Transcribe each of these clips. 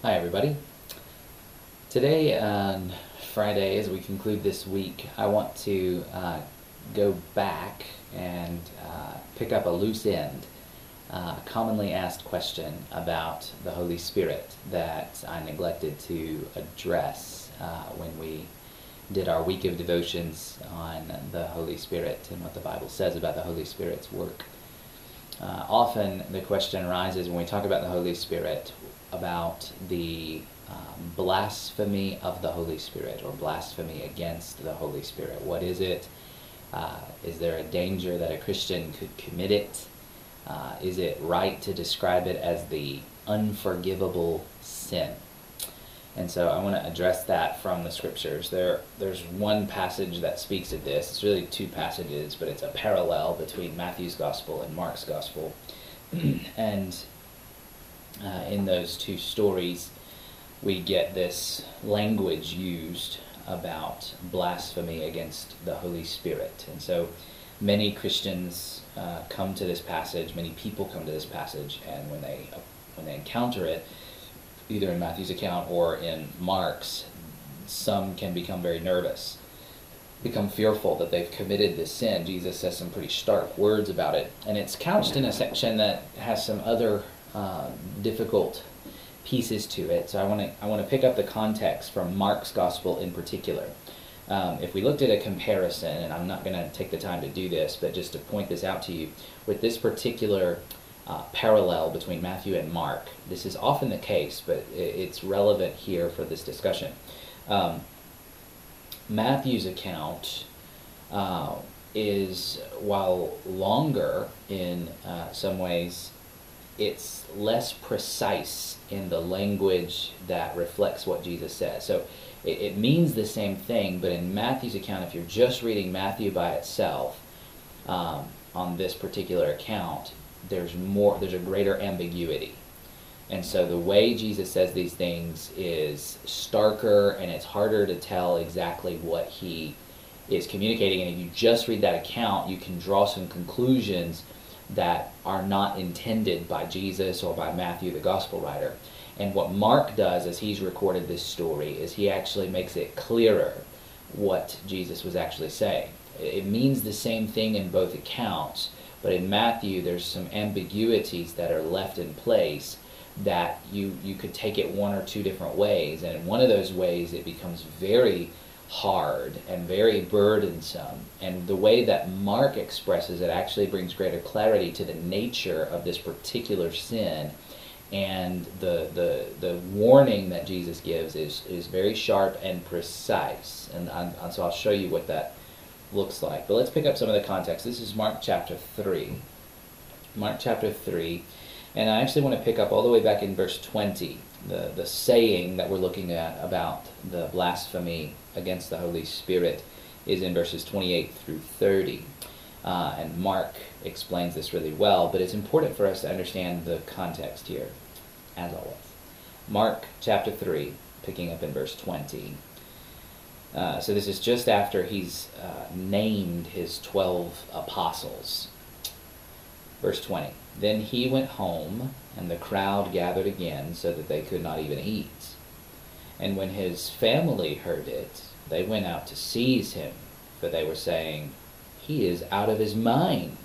Hi, everybody. Today, on Friday, as we conclude this week, I want to uh, go back and uh, pick up a loose end, uh, commonly asked question about the Holy Spirit that I neglected to address uh, when we did our week of devotions on the Holy Spirit and what the Bible says about the Holy Spirit's work. Uh, often the question arises when we talk about the Holy Spirit about the um, blasphemy of the Holy Spirit or blasphemy against the Holy Spirit. What is it? Uh, is there a danger that a Christian could commit it? Uh, is it right to describe it as the unforgivable sin? And so I want to address that from the scriptures. There, there's one passage that speaks of this. It's really two passages, but it's a parallel between Matthew's gospel and Mark's gospel. and uh, in those two stories, we get this language used about blasphemy against the Holy Spirit. And so many Christians uh, come to this passage, many people come to this passage, and when they, when they encounter it, either in Matthew's account or in Mark's, some can become very nervous, become fearful that they've committed this sin. Jesus says some pretty stark words about it. And it's couched in a section that has some other uh, difficult pieces to it. So I want to I want to pick up the context from Mark's gospel in particular. Um, if we looked at a comparison, and I'm not going to take the time to do this, but just to point this out to you, with this particular uh, parallel between Matthew and Mark. This is often the case, but it's relevant here for this discussion. Um, Matthew's account uh, is, while longer in uh, some ways, it's less precise in the language that reflects what Jesus says. So it, it means the same thing, but in Matthew's account, if you're just reading Matthew by itself, um, on this particular account, there's more there's a greater ambiguity and so the way jesus says these things is starker and it's harder to tell exactly what he is communicating and if you just read that account you can draw some conclusions that are not intended by jesus or by matthew the gospel writer and what mark does as he's recorded this story is he actually makes it clearer what jesus was actually saying it means the same thing in both accounts but in Matthew, there's some ambiguities that are left in place that you, you could take it one or two different ways. And in one of those ways, it becomes very hard and very burdensome. And the way that Mark expresses it actually brings greater clarity to the nature of this particular sin. And the, the, the warning that Jesus gives is, is very sharp and precise. And, so I'll show you what that looks like. But let's pick up some of the context. This is Mark chapter 3. Mark chapter 3. And I actually want to pick up all the way back in verse 20, the, the saying that we're looking at about the blasphemy against the Holy Spirit is in verses 28 through 30. Uh, and Mark explains this really well, but it's important for us to understand the context here, as always. Mark chapter 3, picking up in verse 20. Uh, so this is just after he's uh, named his 12 apostles. Verse 20. Then he went home, and the crowd gathered again so that they could not even eat. And when his family heard it, they went out to seize him, for they were saying, He is out of his mind.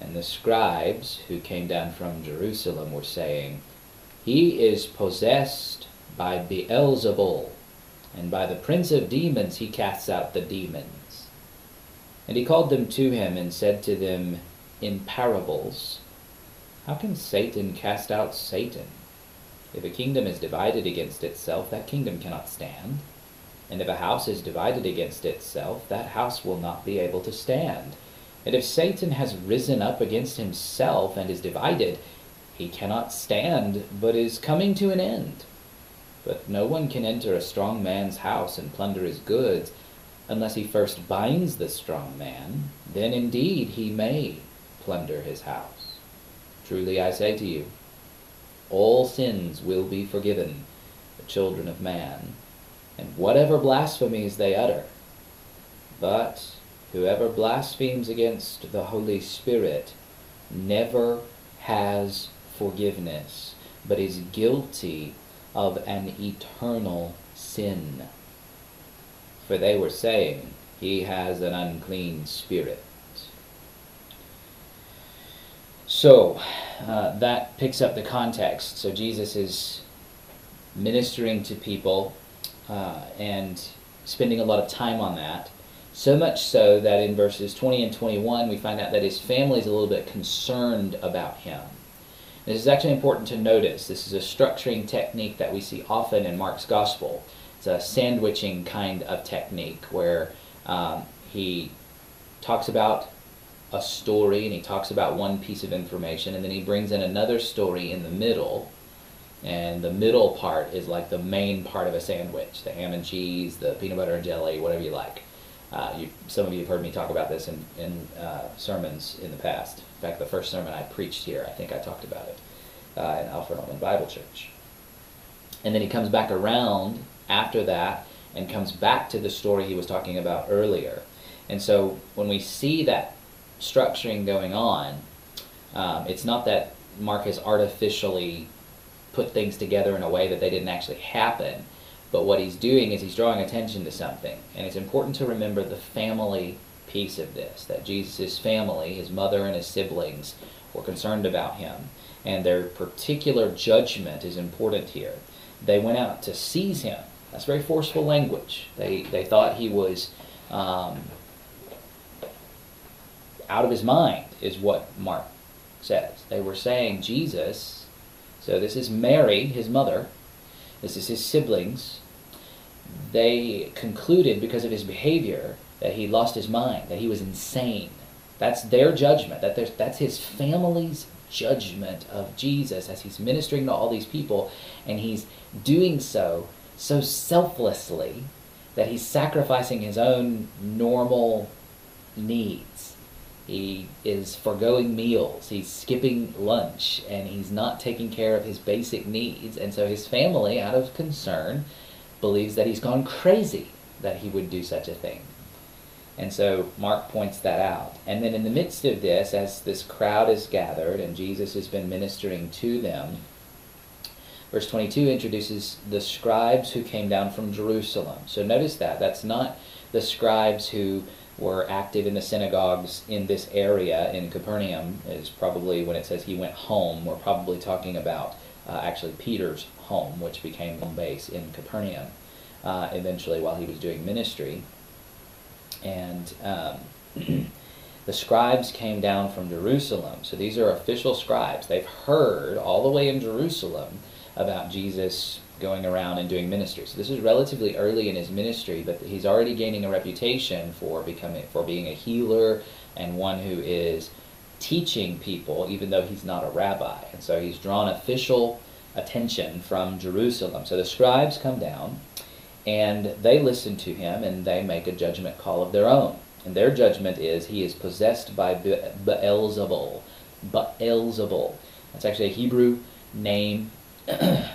And the scribes who came down from Jerusalem were saying, He is possessed by Beelzebul and by the prince of demons he casts out the demons. And he called them to him and said to them in parables, How can Satan cast out Satan? If a kingdom is divided against itself, that kingdom cannot stand. And if a house is divided against itself, that house will not be able to stand. And if Satan has risen up against himself and is divided, he cannot stand, but is coming to an end. But no one can enter a strong man's house and plunder his goods unless he first binds the strong man. Then indeed he may plunder his house. Truly I say to you, all sins will be forgiven the children of man, and whatever blasphemies they utter. But whoever blasphemes against the Holy Spirit never has forgiveness, but is guilty of an eternal sin. For they were saying, He has an unclean spirit. So, uh, that picks up the context. So, Jesus is ministering to people uh, and spending a lot of time on that. So much so that in verses 20 and 21, we find out that his family is a little bit concerned about him. This is actually important to notice. This is a structuring technique that we see often in Mark's gospel. It's a sandwiching kind of technique where um, he talks about a story and he talks about one piece of information and then he brings in another story in the middle and the middle part is like the main part of a sandwich the ham and cheese the peanut butter and jelly whatever you like. Uh, you, some of you have heard me talk about this in, in uh, sermons in the past. In fact the first sermon i preached here i think i talked about it uh, in alfred Norman bible church. And then he comes back around after that and comes back to the story he was talking about earlier. And so when we see that structuring going on um, it's not that mark has artificially put things together in a way that they didn't actually happen. But what he's doing is he's drawing attention to something. And it's important to remember the family piece of this that Jesus' family, his mother and his siblings, were concerned about him. And their particular judgment is important here. They went out to seize him. That's very forceful language. They, they thought he was um, out of his mind, is what Mark says. They were saying Jesus so this is Mary, his mother. This is his siblings. They concluded because of his behavior that he lost his mind, that he was insane. That's their judgment. That that's his family's judgment of Jesus as he's ministering to all these people, and he's doing so so selflessly that he's sacrificing his own normal needs he is foregoing meals. He's skipping lunch and he's not taking care of his basic needs. And so his family, out of concern, believes that he's gone crazy that he would do such a thing. And so Mark points that out. And then in the midst of this, as this crowd is gathered and Jesus has been ministering to them, verse 22 introduces the scribes who came down from Jerusalem. So notice that. That's not the scribes who were active in the synagogues in this area in Capernaum is probably when it says he went home, we're probably talking about uh, actually Peter's home, which became home base in Capernaum uh, eventually while he was doing ministry. And um, the scribes came down from Jerusalem. So these are official scribes. They've heard all the way in Jerusalem about Jesus going around and doing ministry. So this is relatively early in his ministry, but he's already gaining a reputation for becoming for being a healer and one who is teaching people, even though he's not a rabbi. And so he's drawn official attention from Jerusalem. So the scribes come down and they listen to him and they make a judgment call of their own. And their judgment is he is possessed by Beelzebul. Beelzebul. That's actually a Hebrew name.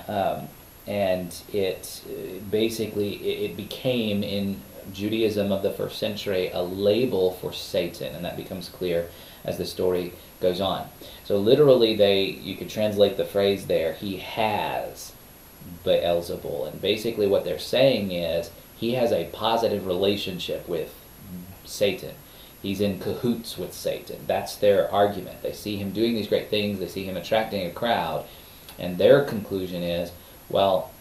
um, and it uh, basically it became in Judaism of the first century a label for Satan, and that becomes clear as the story goes on. So literally, they you could translate the phrase there. He has Beelzebul, and basically what they're saying is he has a positive relationship with Satan. He's in cahoots with Satan. That's their argument. They see him doing these great things. They see him attracting a crowd, and their conclusion is well,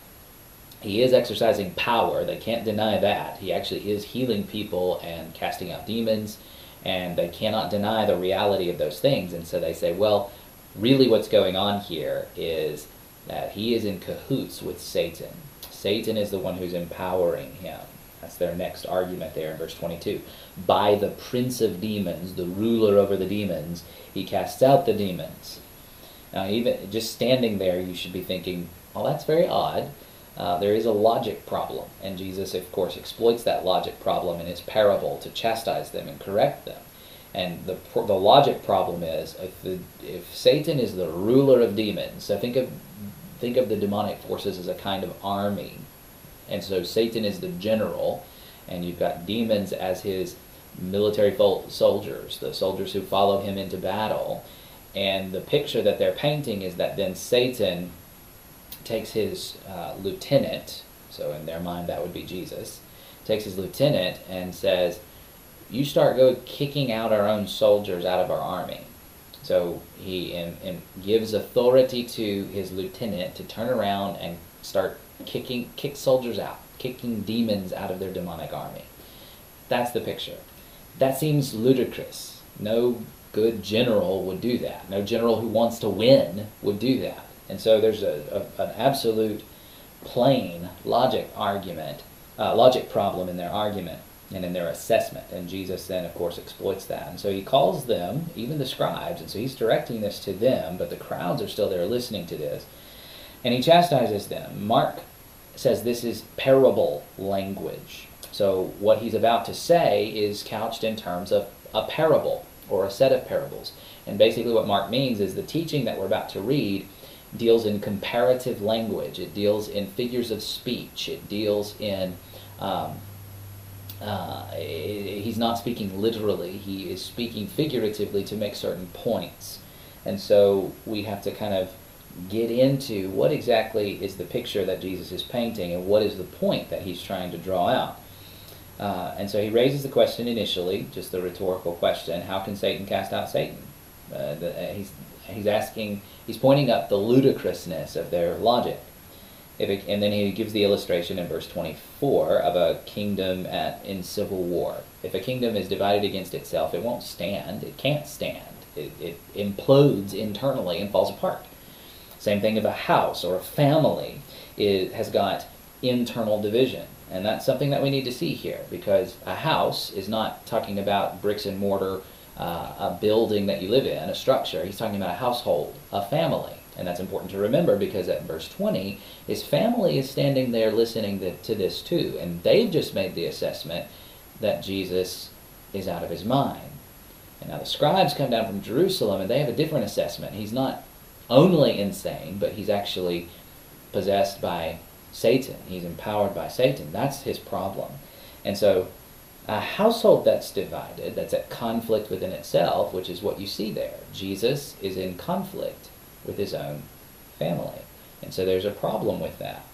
he is exercising power. They can't deny that. He actually is healing people and casting out demons, and they cannot deny the reality of those things. And so they say, well, really what's going on here is that he is in cahoots with Satan. Satan is the one who's empowering him. That's their next argument there in verse 22. By the prince of demons, the ruler over the demons, he casts out the demons. Now, even just standing there, you should be thinking, well, that's very odd. Uh, there is a logic problem, and Jesus, of course, exploits that logic problem in his parable to chastise them and correct them. And the the logic problem is if the, if Satan is the ruler of demons, so think of think of the demonic forces as a kind of army, and so Satan is the general, and you've got demons as his military soldiers, the soldiers who follow him into battle, and the picture that they're painting is that then Satan takes his uh, lieutenant, so in their mind that would be Jesus, takes his lieutenant and says, You start go kicking out our own soldiers out of our army. So he in, in gives authority to his lieutenant to turn around and start kicking kick soldiers out, kicking demons out of their demonic army. That's the picture. That seems ludicrous. No good general would do that. No general who wants to win would do that. And so there's a, a an absolute plain logic argument, uh, logic problem in their argument and in their assessment. And Jesus then, of course, exploits that. And so he calls them, even the scribes, and so he's directing this to them, but the crowds are still there listening to this. And he chastises them. Mark says this is parable language. So what he's about to say is couched in terms of a parable or a set of parables. And basically, what Mark means is the teaching that we're about to read deals in comparative language, it deals in figures of speech, it deals in. Um, uh, he's not speaking literally, he is speaking figuratively to make certain points. And so we have to kind of get into what exactly is the picture that Jesus is painting and what is the point that he's trying to draw out. Uh, and so he raises the question initially, just the rhetorical question how can Satan cast out Satan? Uh, the, uh, he's, he's asking, he's pointing up the ludicrousness of their logic. It, and then he gives the illustration in verse 24 of a kingdom at, in civil war. If a kingdom is divided against itself, it won't stand. It can't stand. It, it implodes internally and falls apart. Same thing if a house or a family is, has got internal division. And that's something that we need to see here because a house is not talking about bricks and mortar, uh, a building that you live in, a structure. He's talking about a household, a family. And that's important to remember because at verse 20, his family is standing there listening to, to this too. And they've just made the assessment that Jesus is out of his mind. And now the scribes come down from Jerusalem and they have a different assessment. He's not only insane, but he's actually possessed by Satan. He's empowered by Satan. That's his problem. And so a household that's divided, that's at conflict within itself, which is what you see there. Jesus is in conflict with his own family. And so there's a problem with that.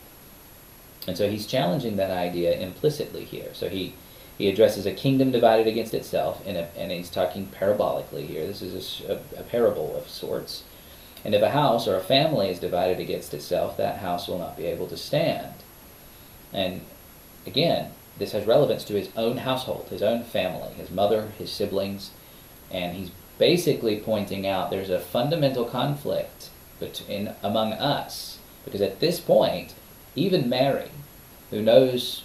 And so he's challenging that idea implicitly here. So he, he addresses a kingdom divided against itself, and, a, and he's talking parabolically here. This is a, a, parable of sorts. And if a house or a family is divided against itself, that house will not be able to stand. And again, this has relevance to his own household, his own family, his mother, his siblings, and he's basically pointing out there's a fundamental conflict between among us because at this point, even Mary, who knows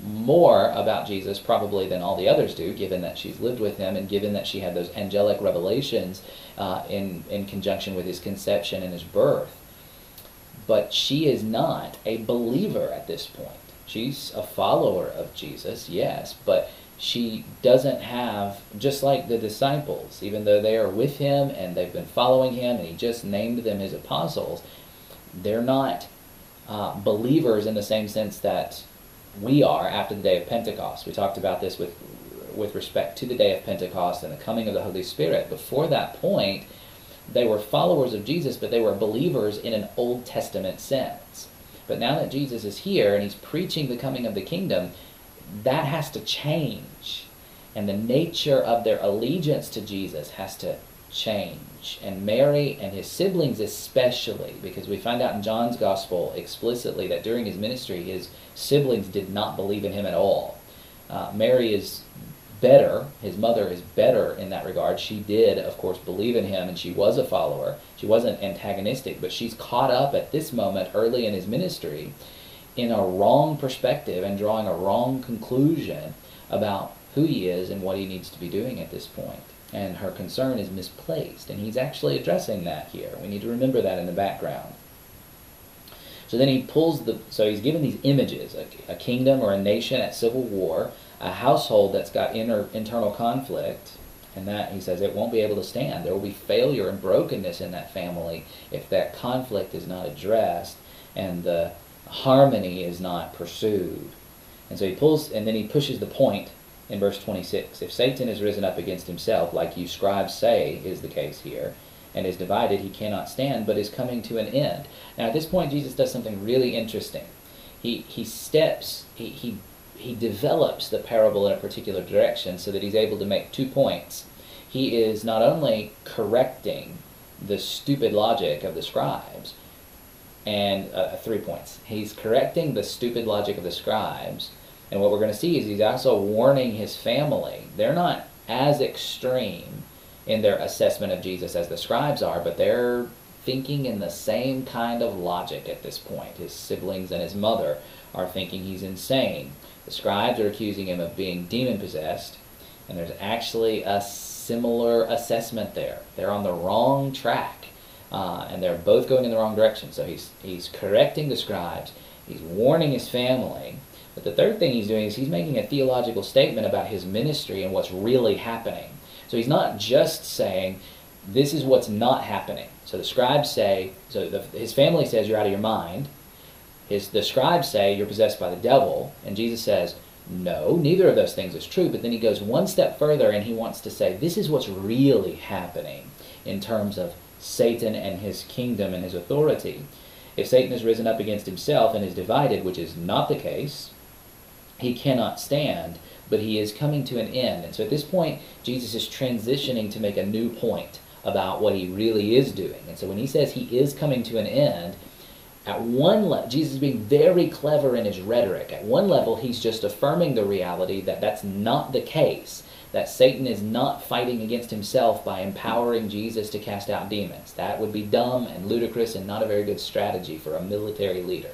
more about Jesus probably than all the others do, given that she's lived with him and given that she had those angelic revelations uh, in, in conjunction with his conception and his birth. But she is not a believer at this point. She's a follower of Jesus, yes, but she doesn't have, just like the disciples, even though they are with him and they've been following him and he just named them his apostles, they're not uh, believers in the same sense that we are after the day of Pentecost. We talked about this with with respect to the day of Pentecost and the coming of the Holy Spirit. Before that point, they were followers of Jesus, but they were believers in an Old Testament sense. But now that Jesus is here and he's preaching the coming of the kingdom, that has to change. And the nature of their allegiance to Jesus has to change. And Mary and his siblings, especially, because we find out in John's gospel explicitly that during his ministry, his siblings did not believe in him at all. Uh, Mary is better, his mother is better in that regard. She did, of course, believe in him and she was a follower. She wasn't antagonistic, but she's caught up at this moment early in his ministry in a wrong perspective and drawing a wrong conclusion about who he is and what he needs to be doing at this point. and her concern is misplaced. And he's actually addressing that here. We need to remember that in the background. So then he pulls the, so he's given these images a, a kingdom or a nation at civil war, a household that's got inner, internal conflict, and that he says it won't be able to stand. There will be failure and brokenness in that family if that conflict is not addressed and the harmony is not pursued. And so he pulls, and then he pushes the point in verse 26. If Satan is risen up against himself, like you scribes say is the case here, and is divided, he cannot stand, but is coming to an end. Now, at this point, Jesus does something really interesting. He, he steps, he, he, he develops the parable in a particular direction so that he's able to make two points. He is not only correcting the stupid logic of the scribes, and uh, three points. He's correcting the stupid logic of the scribes, and what we're going to see is he's also warning his family. They're not as extreme in their assessment of Jesus as the scribes are, but they're thinking in the same kind of logic at this point. His siblings and his mother are thinking he's insane. The scribes are accusing him of being demon possessed, and there's actually a similar assessment there. They're on the wrong track, uh, and they're both going in the wrong direction. So he's, he's correcting the scribes, he's warning his family. But the third thing he's doing is he's making a theological statement about his ministry and what's really happening. So he's not just saying, this is what's not happening. So the scribes say, so the, his family says you're out of your mind. His, the scribes say you're possessed by the devil. And Jesus says, no, neither of those things is true. But then he goes one step further and he wants to say, this is what's really happening in terms of Satan and his kingdom and his authority. If Satan has risen up against himself and is divided, which is not the case, he cannot stand but he is coming to an end. And so at this point, Jesus is transitioning to make a new point about what he really is doing. And so when he says he is coming to an end, at one level, Jesus is being very clever in his rhetoric. At one level, he's just affirming the reality that that's not the case, that Satan is not fighting against himself by empowering Jesus to cast out demons. That would be dumb and ludicrous and not a very good strategy for a military leader.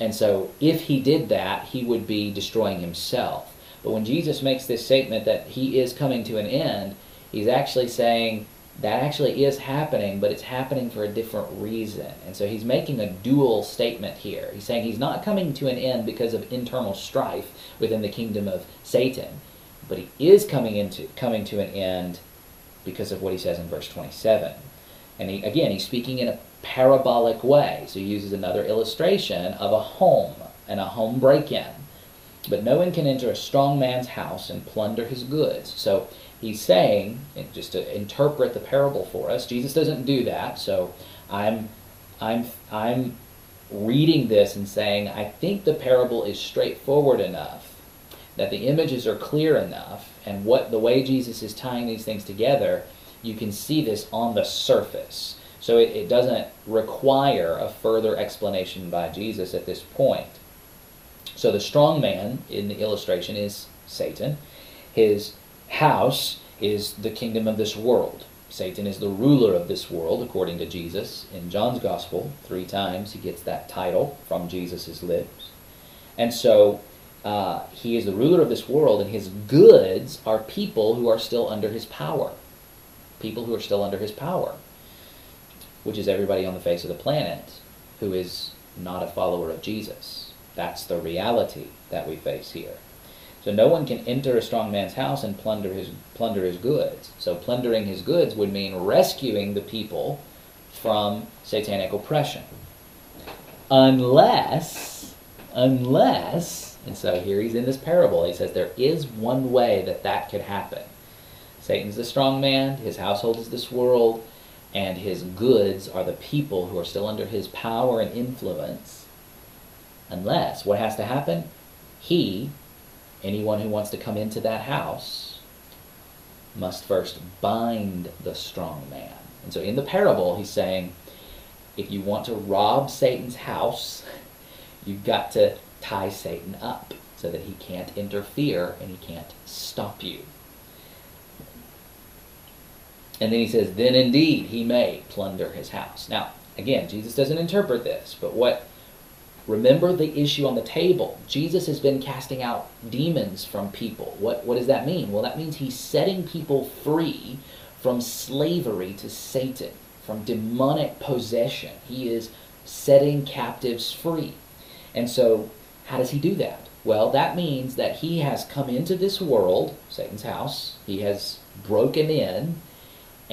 And so if he did that, he would be destroying himself. But when Jesus makes this statement that he is coming to an end, he's actually saying that actually is happening, but it's happening for a different reason. And so he's making a dual statement here. He's saying he's not coming to an end because of internal strife within the kingdom of Satan, but he is coming into coming to an end because of what he says in verse 27. And he, again, he's speaking in a parabolic way. So he uses another illustration of a home and a home break-in. But no one can enter a strong man's house and plunder his goods. So he's saying, just to interpret the parable for us, Jesus doesn't do that. So I'm, I'm, I'm reading this and saying, I think the parable is straightforward enough that the images are clear enough, and what the way Jesus is tying these things together, you can see this on the surface. So it, it doesn't require a further explanation by Jesus at this point. So the strong man in the illustration is Satan. His house is the kingdom of this world. Satan is the ruler of this world, according to Jesus. In John's Gospel, three times he gets that title from Jesus' lips. And so uh, he is the ruler of this world, and his goods are people who are still under his power. People who are still under his power which is everybody on the face of the planet who is not a follower of Jesus. That's the reality that we face here. So no one can enter a strong man's house and plunder his plunder his goods. So plundering his goods would mean rescuing the people from satanic oppression. Unless unless and so here he's in this parable. He says there is one way that that could happen. Satan's the strong man, his household is this world, and his goods are the people who are still under his power and influence. Unless, what has to happen? He, anyone who wants to come into that house, must first bind the strong man. And so in the parable, he's saying, if you want to rob Satan's house, you've got to tie Satan up so that he can't interfere and he can't stop you. And then he says, then indeed he may plunder his house. Now, again, Jesus doesn't interpret this, but what remember the issue on the table. Jesus has been casting out demons from people. What what does that mean? Well, that means he's setting people free from slavery to Satan, from demonic possession. He is setting captives free. And so, how does he do that? Well, that means that he has come into this world, Satan's house. He has broken in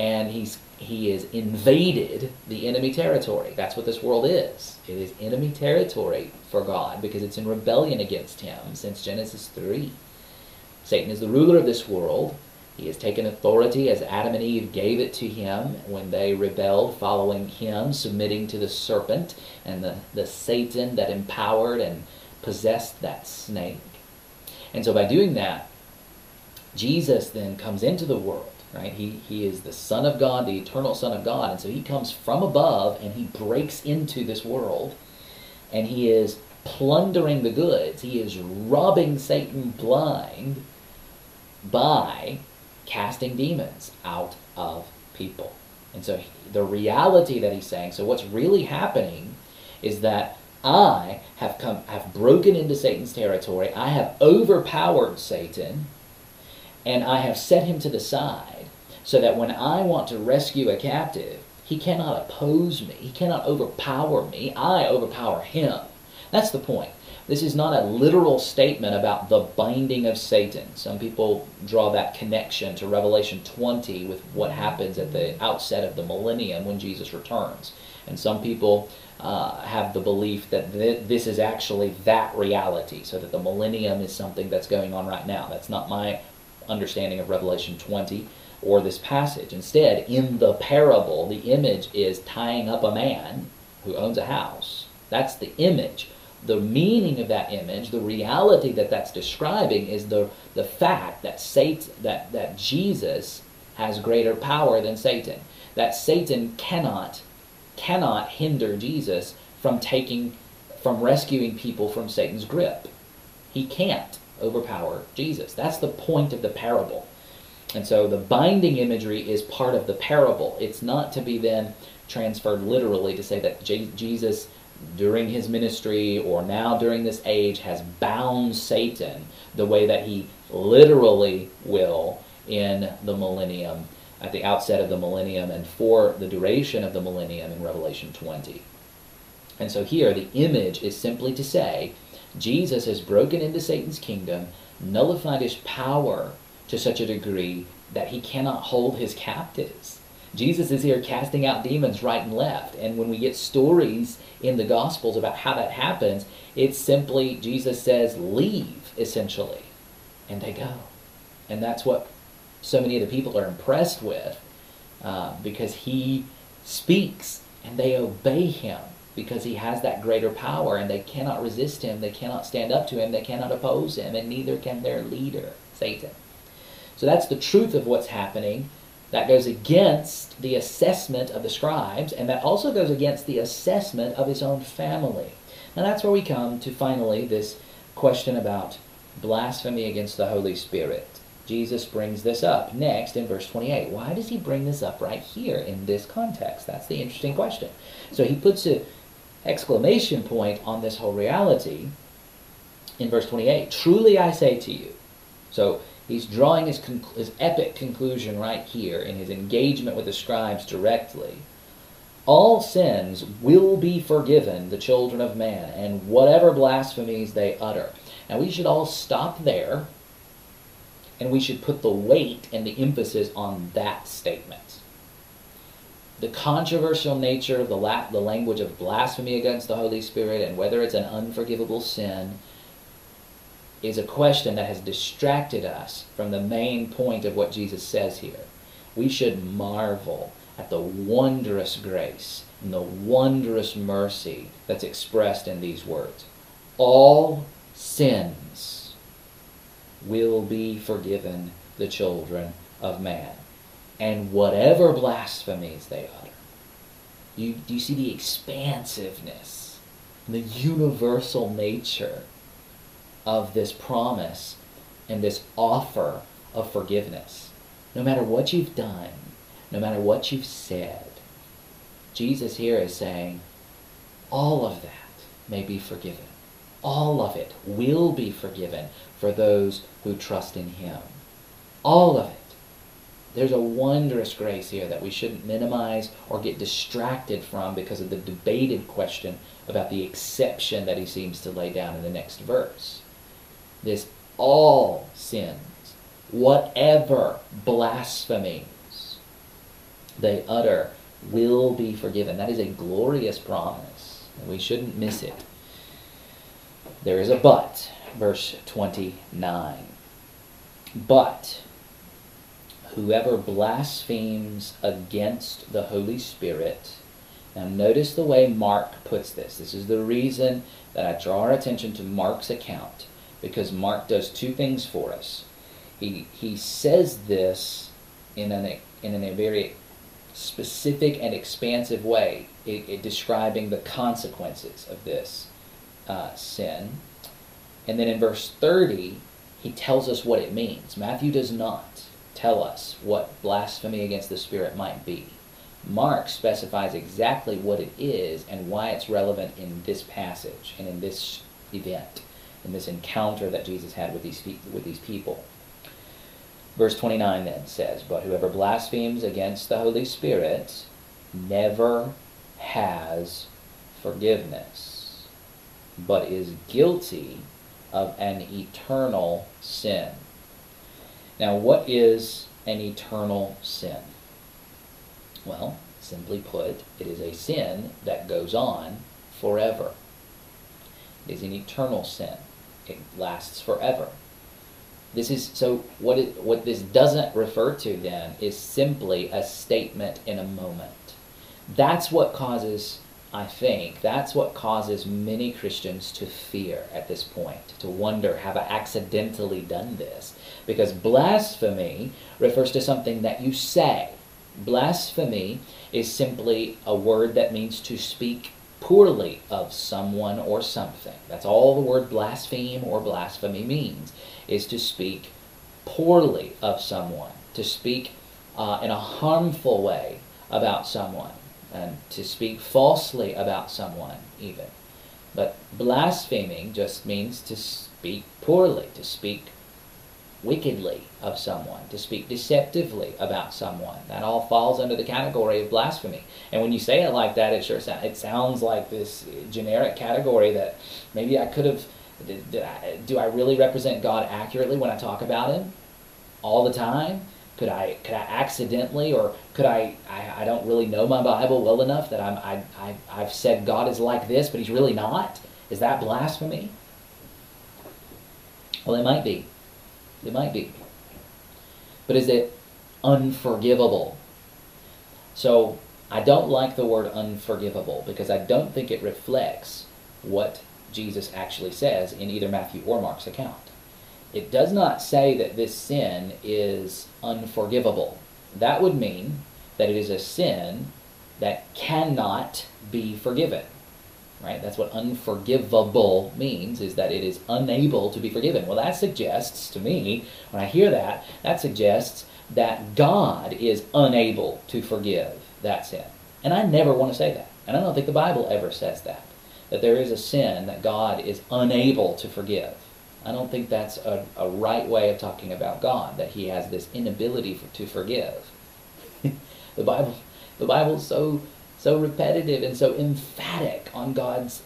and he's he is invaded the enemy territory. That's what this world is. It is enemy territory for God because it's in rebellion against him since Genesis 3. Satan is the ruler of this world. He has taken authority as Adam and Eve gave it to him when they rebelled, following him, submitting to the serpent and the, the Satan that empowered and possessed that snake. And so by doing that, Jesus then comes into the world, right? He, he is the Son of God, the eternal Son of God. And so he comes from above and he breaks into this world and he is plundering the goods. He is robbing Satan blind by casting demons out of people. And so the reality that he's saying, so what's really happening is that I have come have broken into Satan's territory. I have overpowered Satan and I have set him to the side so that when I want to rescue a captive, he cannot oppose me. He cannot overpower me. I overpower him. That's the point. This is not a literal statement about the binding of Satan. Some people draw that connection to Revelation 20 with what happens at the outset of the millennium when Jesus returns. And some people uh, have the belief that th- this is actually that reality, so that the millennium is something that's going on right now. That's not my understanding of Revelation 20 or this passage. Instead, in the parable, the image is tying up a man who owns a house. That's the image the meaning of that image, the reality that that's describing is the, the fact that Satan, that, that Jesus has greater power than Satan. That Satan cannot, cannot hinder Jesus from taking, from rescuing people from Satan's grip. He can't overpower Jesus. That's the point of the parable. And so the binding imagery is part of the parable. It's not to be then transferred literally to say that Jesus during his ministry or now during this age has bound Satan the way that he literally will in the millennium, at the outset of the millennium, and for the duration of the millennium in Revelation 20. And so here, the image is simply to say Jesus has broken into Satan's kingdom, nullified his power to such a degree that he cannot hold his captives. Jesus is here casting out demons right and left. And when we get stories in the Gospels about how that happens, it's simply Jesus says, leave, essentially. And they go. And that's what so many of the people are impressed with uh, because he speaks and they obey him because he has that greater power and they cannot resist him, they cannot stand up to him, they cannot oppose him, and neither can their leader, Satan. So that's the truth of what's happening. That goes against the assessment of the scribes, and that also goes against the assessment of his own family. Now that's where we come to finally this question about blasphemy against the Holy Spirit. Jesus brings this up next in verse 28. Why does he bring this up right here in this context? That's the interesting question. So he puts an exclamation point on this whole reality in verse 28. Truly I say to you. So He's drawing his, his epic conclusion right here in his engagement with the scribes directly. All sins will be forgiven the children of man, and whatever blasphemies they utter. Now we should all stop there, and we should put the weight and the emphasis on that statement. The controversial nature of the, la- the language of blasphemy against the Holy Spirit and whether it's an unforgivable sin is a question that has distracted us from the main point of what Jesus says here. We should marvel at the wondrous grace and the wondrous mercy that's expressed in these words. All sins will be forgiven the children of man, and whatever blasphemies they utter. You, do you see the expansiveness, the universal nature of this promise and this offer of forgiveness. No matter what you've done, no matter what you've said, Jesus here is saying, all of that may be forgiven. All of it will be forgiven for those who trust in Him. All of it. There's a wondrous grace here that we shouldn't minimize or get distracted from because of the debated question about the exception that he seems to lay down in the next verse this all sins, whatever blasphemies they utter will be forgiven. That is a glorious promise. And We shouldn't miss it. There is a but, verse 29. But whoever blasphemes against the Holy Spirit. Now, notice the way Mark puts this. This is the reason that I draw our attention to Mark's account, because Mark does two things for us. He, he says this in, an, in a very specific and expansive way, it, it describing the consequences of this uh, sin. And then in verse 30, he tells us what it means. Matthew does not tell us what blasphemy against the Spirit might be. Mark specifies exactly what it is and why it's relevant in this passage and in this event, in this encounter that Jesus had with these, with these people. Verse 29 then says, But whoever blasphemes against the Holy Spirit never has forgiveness, but is guilty of an eternal sin. Now, what is an eternal sin? Well, simply put, it is a sin that goes on forever. It is an eternal sin. It lasts forever. This is so what it, what this doesn't refer to then is simply a statement in a moment. That's what causes I think that's what causes many Christians to fear at this point, to wonder, have I accidentally done this? Because blasphemy refers to something that you say. Blasphemy is simply a word that means to speak poorly of someone or something. That's all the word blaspheme or blasphemy means, is to speak poorly of someone, to speak uh, in a harmful way about someone and to speak falsely about someone, even. But blaspheming just means to speak poorly, to speak wickedly of someone, to speak deceptively about someone. That all falls under the category of blasphemy. And when you say it like that, it sure sounds, it sounds like this generic category that maybe I could have. Do I really represent God accurately when I talk about Him all the time? Could I could I accidentally or could I, I I don't really know my Bible well enough that I'm I, I I've said God is like this, but he's really not? Is that blasphemy? Well it might be. It might be. But is it unforgivable? So I don't like the word unforgivable because I don't think it reflects what Jesus actually says in either Matthew or Mark's account it does not say that this sin is unforgivable. That would mean that it is a sin that cannot be forgiven. Right? That's what unforgivable means, is that it is unable to be forgiven. Well, that suggests to me, when I hear that, that suggests that God is unable to forgive that sin. And I never want to say that. And I don't think the Bible ever says that. That there is a sin that God is unable to forgive. I don't think that's a, a right way of talking about God, that he has this inability for, to forgive. the Bible the Bible's so so repetitive and so emphatic on God's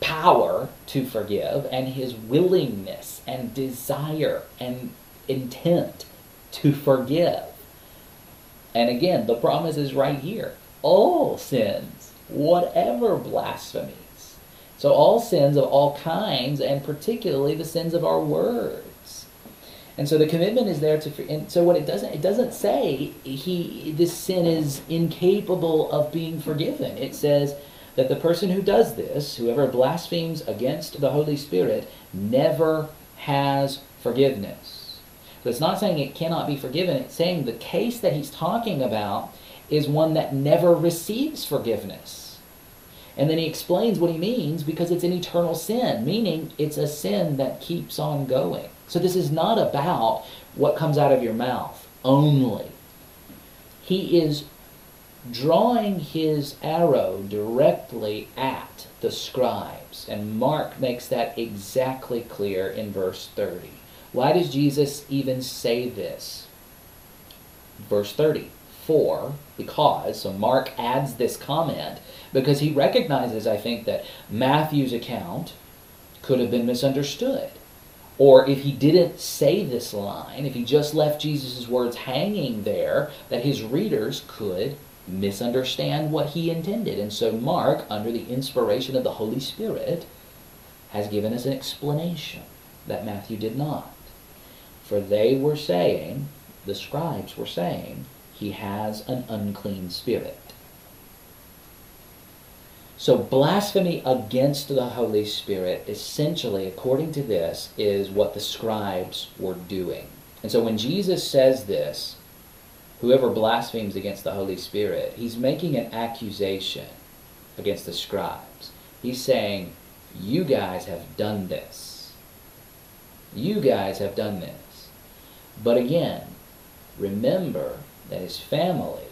power to forgive and his willingness and desire and intent to forgive. And again, the promise is right here. All sins, whatever blasphemies. so all sins of all kinds, and particularly the sins of our words. And so the commitment is there to. And so what it doesn't it doesn't say he this sin is incapable of being forgiven. It says that the person who does this, whoever blasphemes against the Holy Spirit, never has forgiveness. So it's not saying it cannot be forgiven. It's saying the case that he's talking about is one that never receives forgiveness. And then he explains what he means because it's an eternal sin, meaning it's a sin that keeps on going. So this is not about what comes out of your mouth only. He is drawing his arrow directly at the scribes. And Mark makes that exactly clear in verse 30. Why does Jesus even say this? Verse 30. For, because, so Mark adds this comment because he recognizes, I think, that Matthew's account could have been misunderstood. Or if he didn't say this line, if he just left Jesus' words hanging there, that his readers could misunderstand what he intended. And so Mark, under the inspiration of the Holy Spirit, has given us an explanation that Matthew did not. For they were saying, the scribes were saying he has an unclean spirit. So, blasphemy against the Holy Spirit, essentially, according to this, is what the scribes were doing. And so, when Jesus says this, whoever blasphemes against the Holy Spirit, he's making an accusation against the scribes. He's saying, You guys have done this. You guys have done this. But again, remember that his family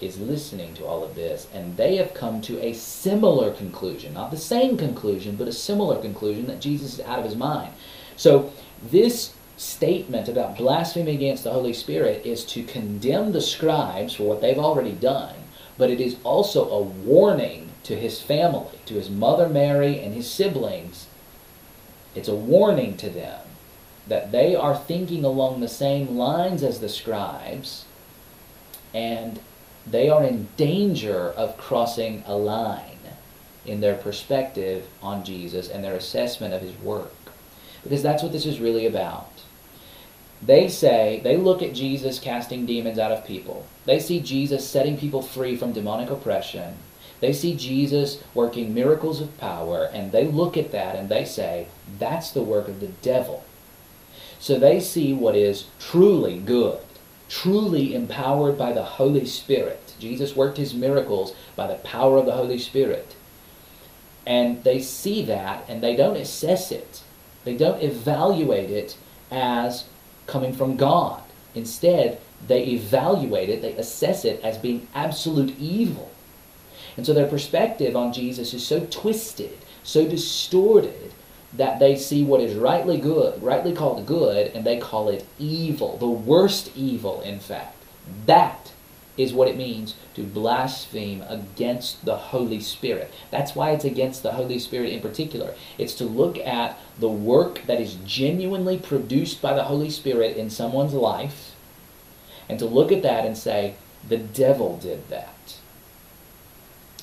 is listening to all of this, and they have come to a similar conclusion. Not the same conclusion, but a similar conclusion that Jesus is out of his mind. So, this statement about blasphemy against the Holy Spirit is to condemn the scribes for what they've already done, but it is also a warning to his family, to his mother Mary and his siblings. It's a warning to them that they are thinking along the same lines as the scribes, and they are in danger of crossing a line in their perspective on Jesus and their assessment of his work. Because that's what this is really about. They say, they look at Jesus casting demons out of people. They see Jesus setting people free from demonic oppression. They see Jesus working miracles of power, and they look at that and they say, that's the work of the devil. So they see what is truly good truly empowered by the Holy Spirit. Jesus worked his miracles by the power of the Holy Spirit. And they see that and they don't assess it. They don't evaluate it as coming from God. Instead, they evaluate it, they assess it as being absolute evil. And so their perspective on Jesus is so twisted, so distorted, that they see what is rightly good, rightly called good, and they call it evil, the worst evil, in fact. That is what it means to blaspheme against the Holy Spirit. That's why it's against the Holy Spirit in particular. It's to look at the work that is genuinely produced by the Holy Spirit in someone's life, and to look at that and say, the devil did that.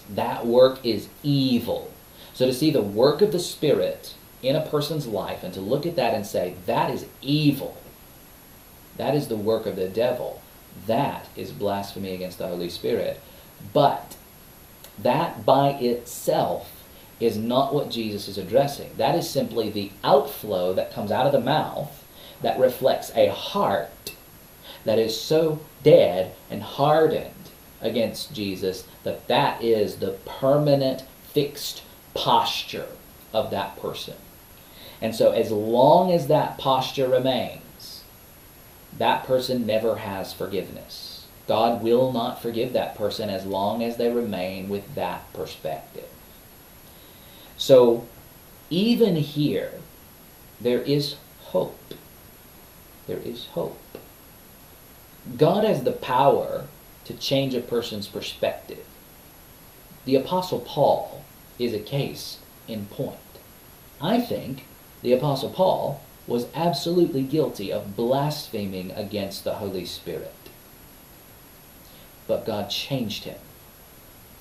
That work is evil. So to see the work of the Spirit in a person's life and to look at that and say, that is evil, that is the work of the devil, that is blasphemy against the Holy Spirit. But that by itself is not what Jesus is addressing. That is simply the outflow that comes out of the mouth that reflects a heart that is so dead and hardened against Jesus that that is the permanent fixed posture of that person. And so, as long as that posture remains, that person never has forgiveness. God will not forgive that person as long as they remain with that perspective. So, even here, there is hope. There is hope. God has the power to change a person's perspective. The Apostle Paul is a case in point. I think the Apostle Paul was absolutely guilty of blaspheming against the Holy Spirit. But God changed him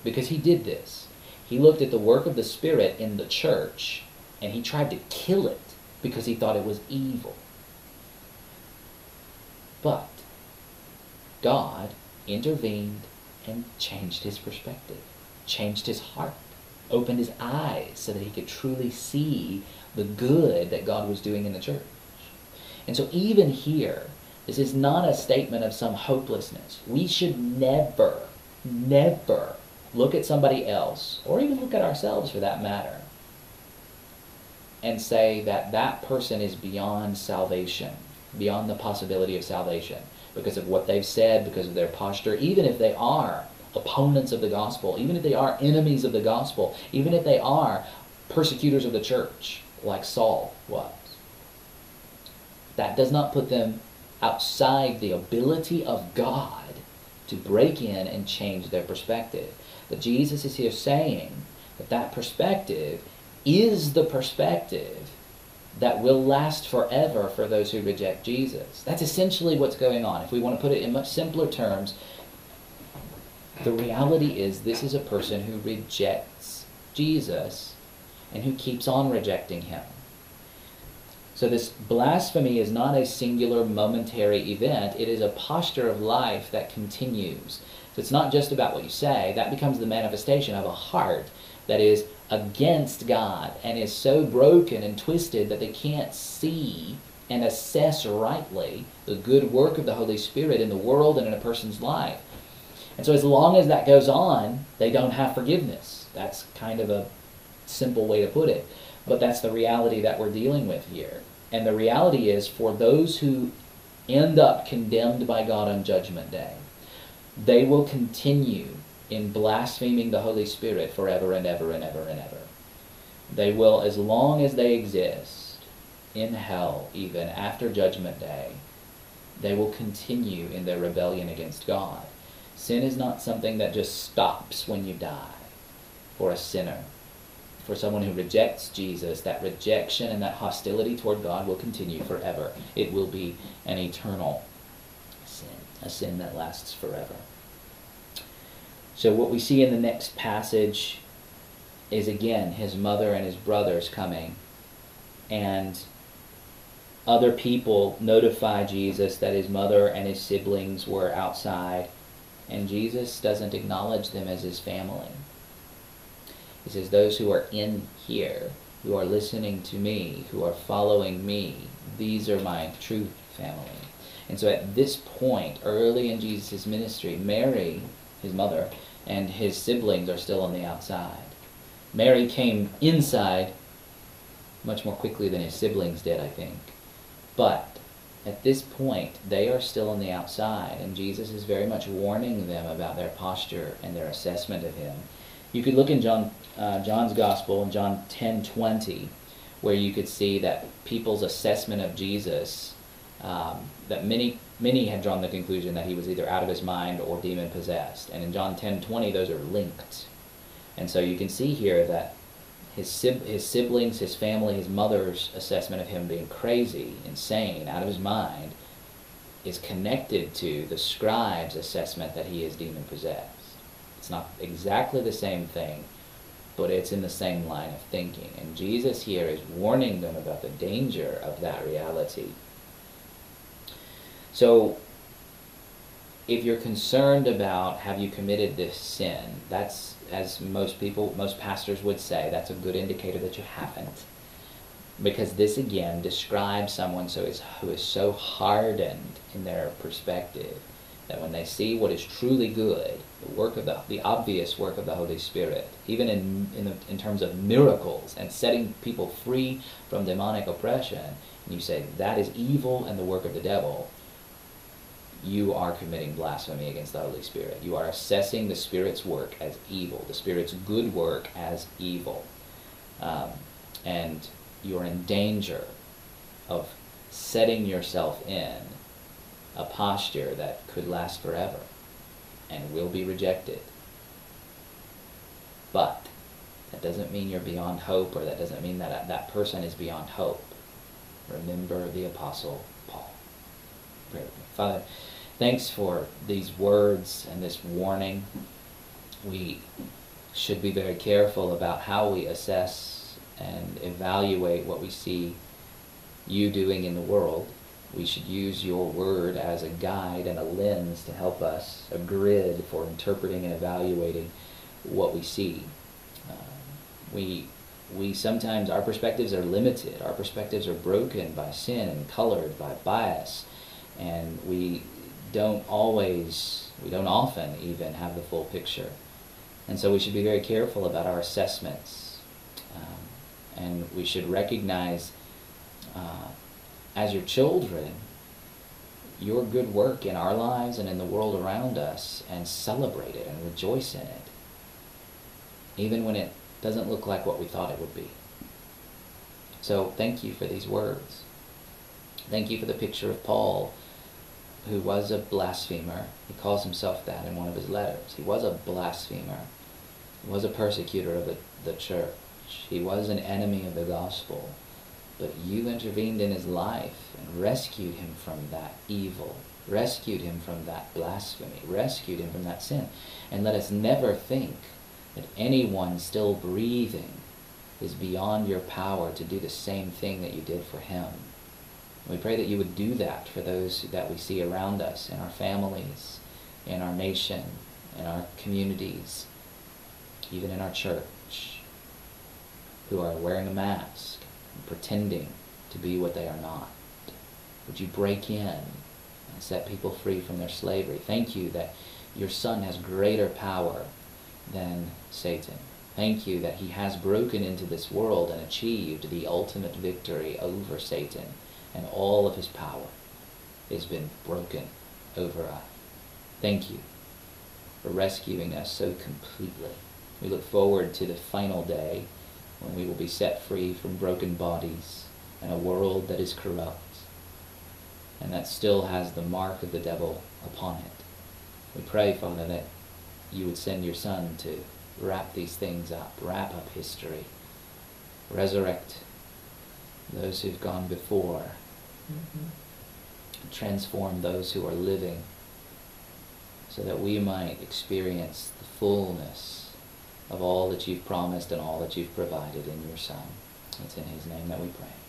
because he did this. He looked at the work of the Spirit in the church and he tried to kill it because he thought it was evil. But God intervened and changed his perspective, changed his heart, opened his eyes so that he could truly see the good that God was doing in the church. And so, even here, this is not a statement of some hopelessness. We should never, never look at somebody else, or even look at ourselves for that matter, and say that that person is beyond salvation, beyond the possibility of salvation, because of what they've said, because of their posture, even if they are opponents of the gospel, even if they are enemies of the gospel, even if they are persecutors of the church like Saul was. That does not put them outside the ability of God to break in and change their perspective. But Jesus is here saying that that perspective is the perspective that will last forever for those who reject Jesus. That's essentially what's going on. If we want to put it in much simpler terms, the reality is this is a person who rejects Jesus and who keeps on rejecting him. So this blasphemy is not a singular momentary event, it is a posture of life that continues. So it's not just about what you say, that becomes the manifestation of a heart that is against God and is so broken and twisted that they can't see and assess rightly the good work of the Holy Spirit in the world and in a person's life. And so, as long as that goes on, they don't have forgiveness. That's kind of a simple way to put it. But that's the reality that we're dealing with here. And the reality is for those who end up condemned by God on Judgment Day, they will continue in blaspheming the Holy Spirit forever and ever and ever and ever. They will, as long as they exist in hell, even after Judgment Day, they will continue in their rebellion against God. Sin is not something that just stops when you die for a sinner. For someone who rejects Jesus, that rejection and that hostility toward God will continue forever. It will be an eternal sin, a sin that lasts forever. So, what we see in the next passage is again his mother and his brothers coming, and other people notify Jesus that his mother and his siblings were outside, and Jesus doesn't acknowledge them as his family. He says, Those who are in here, who are listening to me, who are following me, these are my true family. And so at this point, early in Jesus' ministry, Mary, his mother, and his siblings are still on the outside. Mary came inside much more quickly than his siblings did, I think. But at this point, they are still on the outside, and Jesus is very much warning them about their posture and their assessment of him. You could look in John, uh, John's Gospel, in John 10 20, where you could see that people's assessment of Jesus, um, that many many had drawn the conclusion that he was either out of his mind or demon possessed. And in John 10 20, those are linked. And so you can see here that his, his siblings, his family, his mother's assessment of him being crazy, insane, out of his mind, is connected to the scribe's assessment that he is demon possessed. It's not exactly the same thing, but it's in the same line of thinking. And Jesus here is warning them about the danger of that reality. So, if you're concerned about have you committed this sin, that's as most people, most pastors would say, that's a good indicator that you haven't. Because this again describes someone so is, who is so hardened in their perspective that when they see what is truly good, the work of the, the obvious work of the Holy Spirit, even in, in, the, in terms of miracles and setting people free from demonic oppression, and you say that is evil and the work of the devil, you are committing blasphemy against the Holy Spirit. You are assessing the Spirit's work as evil, the Spirit's good work as evil. Um, and you're in danger of setting yourself in a posture that could last forever and will be rejected. But that doesn't mean you're beyond hope, or that doesn't mean that that person is beyond hope. Remember the Apostle Paul. Father, thanks for these words and this warning. We should be very careful about how we assess and evaluate what we see you doing in the world. We should use your word as a guide and a lens to help us, a grid for interpreting and evaluating what we see. Uh, we, we sometimes, our perspectives are limited. Our perspectives are broken by sin and colored by bias. And we don't always, we don't often even have the full picture. And so we should be very careful about our assessments. Um, and we should recognize, uh, as your children, your good work in our lives and in the world around us and celebrate it and rejoice in it, even when it doesn't look like what we thought it would be. So thank you for these words. Thank you for the picture of Paul who was a blasphemer. He calls himself that in one of his letters. He was a blasphemer. He was a persecutor of the, the church. He was an enemy of the gospel. But you intervened in his life and rescued him from that evil, rescued him from that blasphemy, rescued him from that sin. And let us never think that anyone still breathing is beyond your power to do the same thing that you did for him. We pray that you would do that for those that we see around us, in our families, in our nation, in our communities, even in our church, who are wearing a mask and pretending to be what they are not. Would you break in and set people free from their slavery? Thank you that your Son has greater power than Satan. Thank you that he has broken into this world and achieved the ultimate victory over Satan, and all of his power has been broken over us. Thank you for rescuing us so completely. We look forward to the final day when we will be set free from broken bodies and a world that is corrupt and that still has the mark of the devil upon it. We pray, Father, that you would send your Son to wrap these things up, wrap up history, resurrect those who've gone before. Transform those who are living, so that we might experience the fullness of all that you've promised and all that you've provided in your Son. It's in his name that we pray.